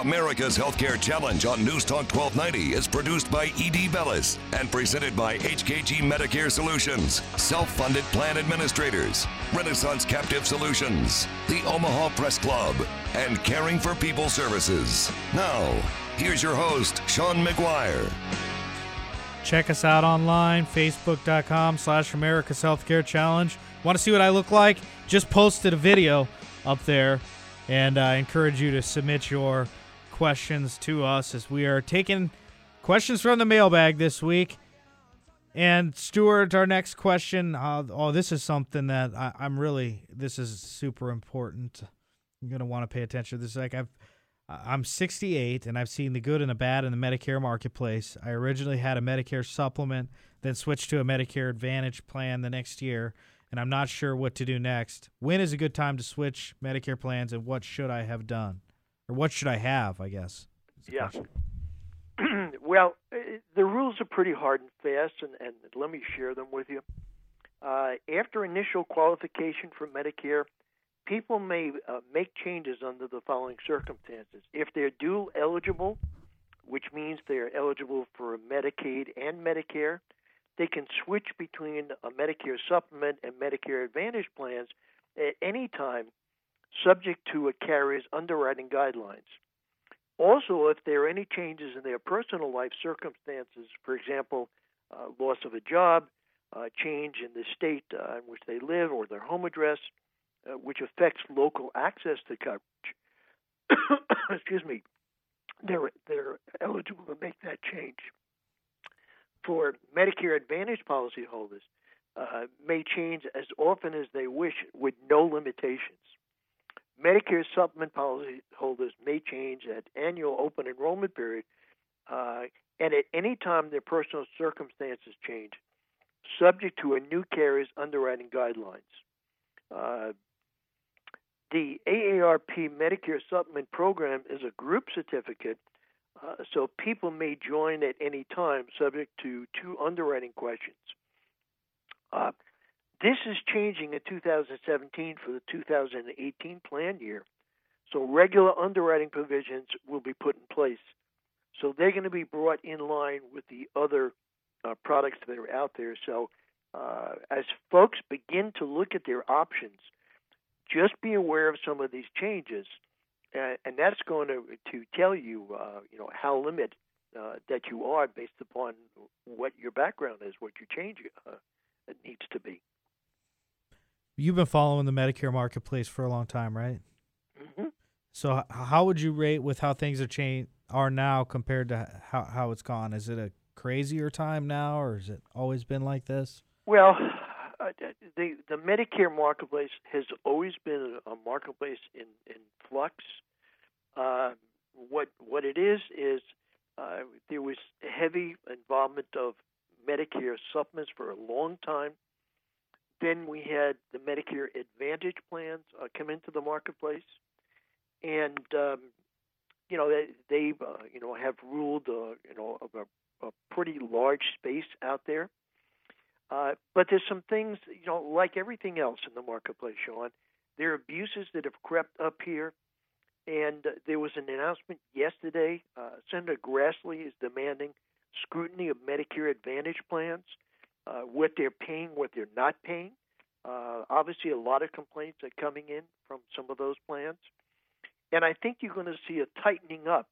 America's Healthcare Challenge on News Talk 1290 is produced by E.D. Bellis and presented by HKG Medicare Solutions, self funded plan administrators, Renaissance Captive Solutions, the Omaha Press Club, and Caring for People Services. Now, here's your host, Sean McGuire. Check us out online, facebook.com slash America's Healthcare Challenge. Want to see what I look like? Just posted a video up there, and I encourage you to submit your questions to us as we are taking questions from the mailbag this week. And Stuart, our next question. Uh, oh, this is something that I, I'm really. This is super important. I'm gonna want to pay attention. This is like I've. I'm 68 and I've seen the good and the bad in the Medicare marketplace. I originally had a Medicare supplement, then switched to a Medicare Advantage plan the next year, and I'm not sure what to do next. When is a good time to switch Medicare plans, and what should I have done? Or what should I have, I guess? Yeah. well, uh, the rules are pretty hard and fast, and, and let me share them with you. Uh, after initial qualification for Medicare, people may uh, make changes under the following circumstances. If they're dual eligible, which means they're eligible for Medicaid and Medicare, they can switch between a Medicare supplement and Medicare Advantage plans at any time, subject to a carrier's underwriting guidelines. Also, if there are any changes in their personal life circumstances, for example, uh, loss of a job, uh, change in the state uh, in which they live or their home address, uh, which affects local access to coverage, excuse me, they're they're eligible to make that change. For Medicare Advantage policyholders, uh, may change as often as they wish with no limitations. Medicare supplement policyholders may change at annual open enrollment period uh, and at any time their personal circumstances change, subject to a new carrier's underwriting guidelines. Uh, the AARP Medicare Supplement Program is a group certificate, uh, so people may join at any time, subject to two underwriting questions. This is changing in 2017 for the 2018 plan year, so regular underwriting provisions will be put in place. So they're going to be brought in line with the other uh, products that are out there. So uh, as folks begin to look at their options, just be aware of some of these changes, uh, and that's going to to tell you, uh, you know, how limited uh, that you are based upon what your background is, what your change uh, needs to be. You've been following the Medicare marketplace for a long time, right? Mm-hmm. So, how would you rate with how things are changed are now compared to how how it's gone? Is it a crazier time now, or has it always been like this? Well, uh, the the Medicare marketplace has always been a marketplace in in flux. Uh, what what it is is uh, there was heavy involvement of Medicare supplements for a long time. Then we had the Medicare Advantage plans uh, come into the marketplace, and um, you know they, they uh, you know have ruled uh, you know a, a pretty large space out there. Uh, but there's some things, you know, like everything else in the marketplace, Sean. There are abuses that have crept up here, and there was an announcement yesterday. Uh, Senator Grassley is demanding scrutiny of Medicare Advantage plans, uh, what they're paying, what they're not paying. Uh, obviously, a lot of complaints are coming in from some of those plans, and I think you're going to see a tightening up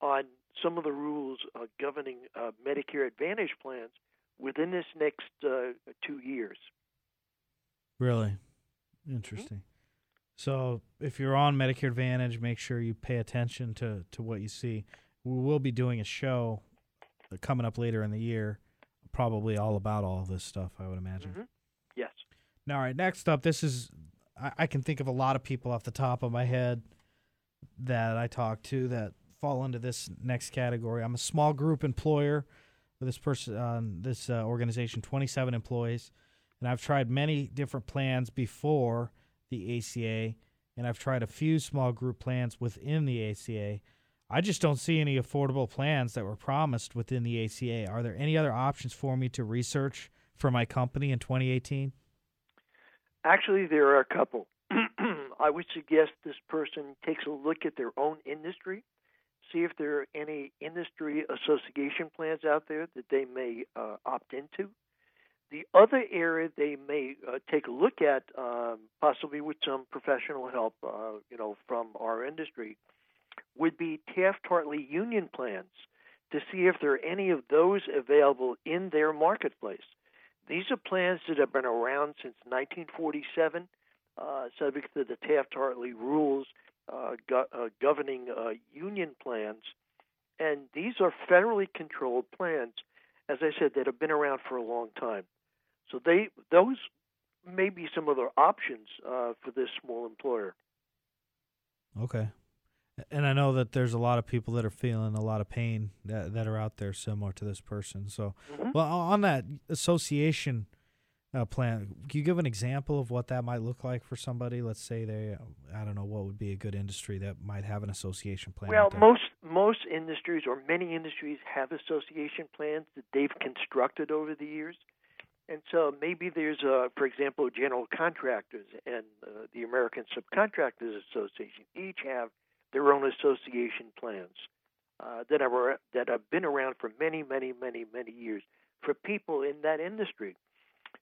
on some of the rules uh, governing Medicare Advantage plans within this next uh, two years. Really interesting. Mm-hmm. So, if you're on Medicare Advantage, make sure you pay attention to to what you see. We will be doing a show uh, coming up later in the year, probably all about all this stuff. I would imagine. Mm-hmm. Yes. Now, all right. Next up, this is I, I can think of a lot of people off the top of my head that I talk to that fall into this next category. I'm a small group employer with this person, uh, this uh, organization, 27 employees, and I've tried many different plans before the ACA, and I've tried a few small group plans within the ACA. I just don't see any affordable plans that were promised within the ACA. Are there any other options for me to research for my company in 2018? Actually, there are a couple. I would suggest this person takes a look at their own industry see if there are any industry association plans out there that they may uh, opt into. The other area they may uh, take a look at, um, possibly with some professional help, uh, you know, from our industry, would be Taft-Hartley union plans to see if there are any of those available in their marketplace. These are plans that have been around since 1947, uh, subject to the Taft-Hartley rules uh, go- uh, governing uh, union plans, and these are federally controlled plans, as I said, that have been around for a long time. So they those may be some other options uh, for this small employer. Okay. And I know that there's a lot of people that are feeling a lot of pain that, that are out there similar to this person. So, mm-hmm. well, on that association uh, plan, can you give an example of what that might look like for somebody? Let's say they, I don't know, what would be a good industry that might have an association plan? Well, most most industries or many industries have association plans that they've constructed over the years. And so maybe there's, a, for example, general contractors and uh, the American Subcontractors Association each have their own association plans uh, that are that have been around for many, many, many, many years for people in that industry.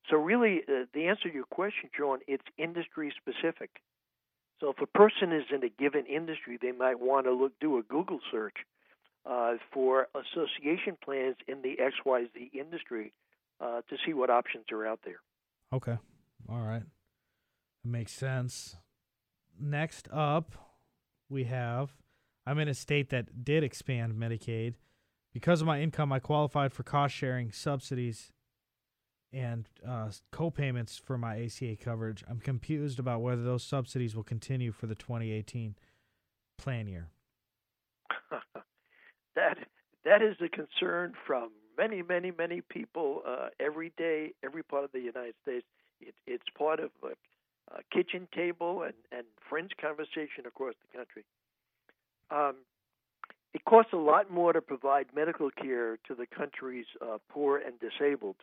So really, uh, the answer to your question, John, it's industry specific. So if a person is in a given industry, they might want to look do a Google search uh, for association plans in the XYZ industry uh, to see what options are out there. Okay. All right. Makes sense. Next up, we have I'm in a state that did expand Medicaid. Because of my income, I qualified for cost sharing subsidies and uh, co-payments for my ACA coverage. I'm confused about whether those subsidies will continue for the 2018 plan year. that that is a concern from many, many, many people uh, every day, every part of the United States. It, it's part of a, a kitchen table and, and friends' conversation across the country. Um, it costs a lot more to provide medical care to the country's uh, poor and disabled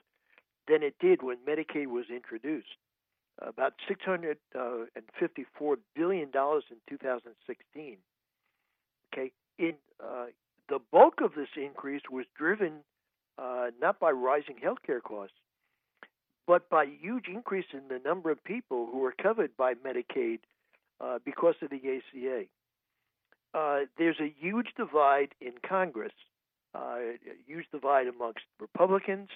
than it did when Medicaid was introduced. About $654 uh, in 2016. Okay, in uh, the bulk of this increase was driven uh, not by rising healthcare costs, but by huge increase in the number of people who are covered by Medicaid uh, because of the ACA. Uh, there's a huge divide in Congress, uh, huge divide amongst Republicans,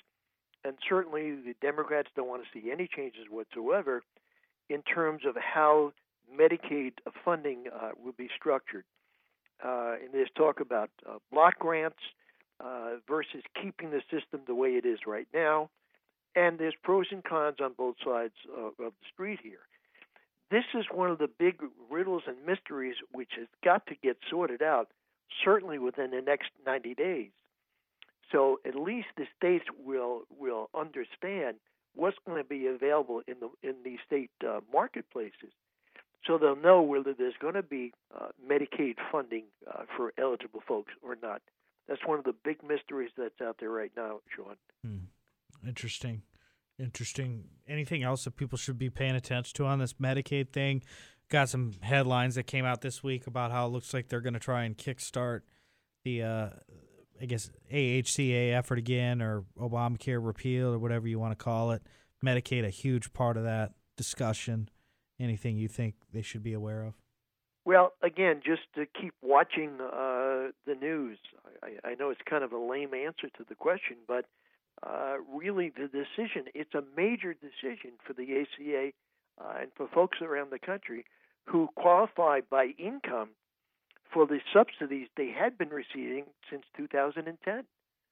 and certainly the Democrats don't want to see any changes whatsoever in terms of how Medicaid funding uh, will be structured. Uh, and there's talk about block grants, uh, versus keeping the system the way it is right now. And there's pros and cons on both sides of, of the street here. This is one of the big riddles and mysteries which has got to get sorted out, certainly within the next 90 days. So at least the states will will understand what's going to be available in the in the state uh, marketplaces, so they'll know whether there's going to be uh, Medicaid funding uh, for eligible folks or not. That's one of the big mysteries that's out there right now, Sean. Hmm. Interesting. Interesting. Anything else that people should be paying attention to on this Medicaid thing? Got some headlines that came out this week about how it looks like they're going to try and kickstart the, uh, I guess, AHCA effort again or Obamacare repeal or whatever you want to call it. Medicaid, a huge part of that discussion. Anything you think they should be aware of? Well, again, just to keep watching uh, the news. I, I know it's kind of a lame answer to the question, but uh, really the decision, it's a major decision for the ACA uh, and for folks around the country who qualify by income for the subsidies they had been receiving since 2010.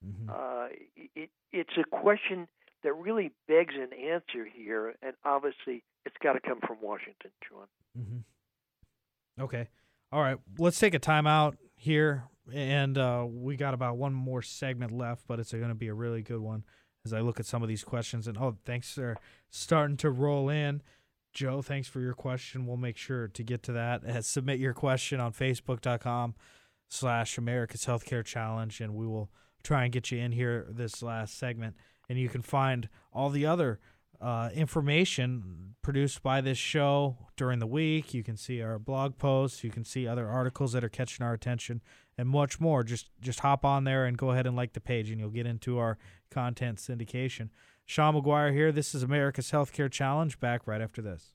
Mm-hmm. Uh, it, it's a question that really begs an answer here, and obviously it's got to come from Washington, Sean. Mm-hmm. Okay. All right. Let's take a timeout here. And uh, we got about one more segment left, but it's going to be a really good one as I look at some of these questions. And oh, thanks for starting to roll in. Joe, thanks for your question. We'll make sure to get to that. Uh, submit your question on facebook.com slash America's Healthcare Challenge, and we will try and get you in here this last segment. And you can find all the other uh, information produced by this show during the week. You can see our blog posts. You can see other articles that are catching our attention, and much more. Just just hop on there and go ahead and like the page, and you'll get into our content syndication. Sean McGuire here. This is America's Healthcare Challenge. Back right after this.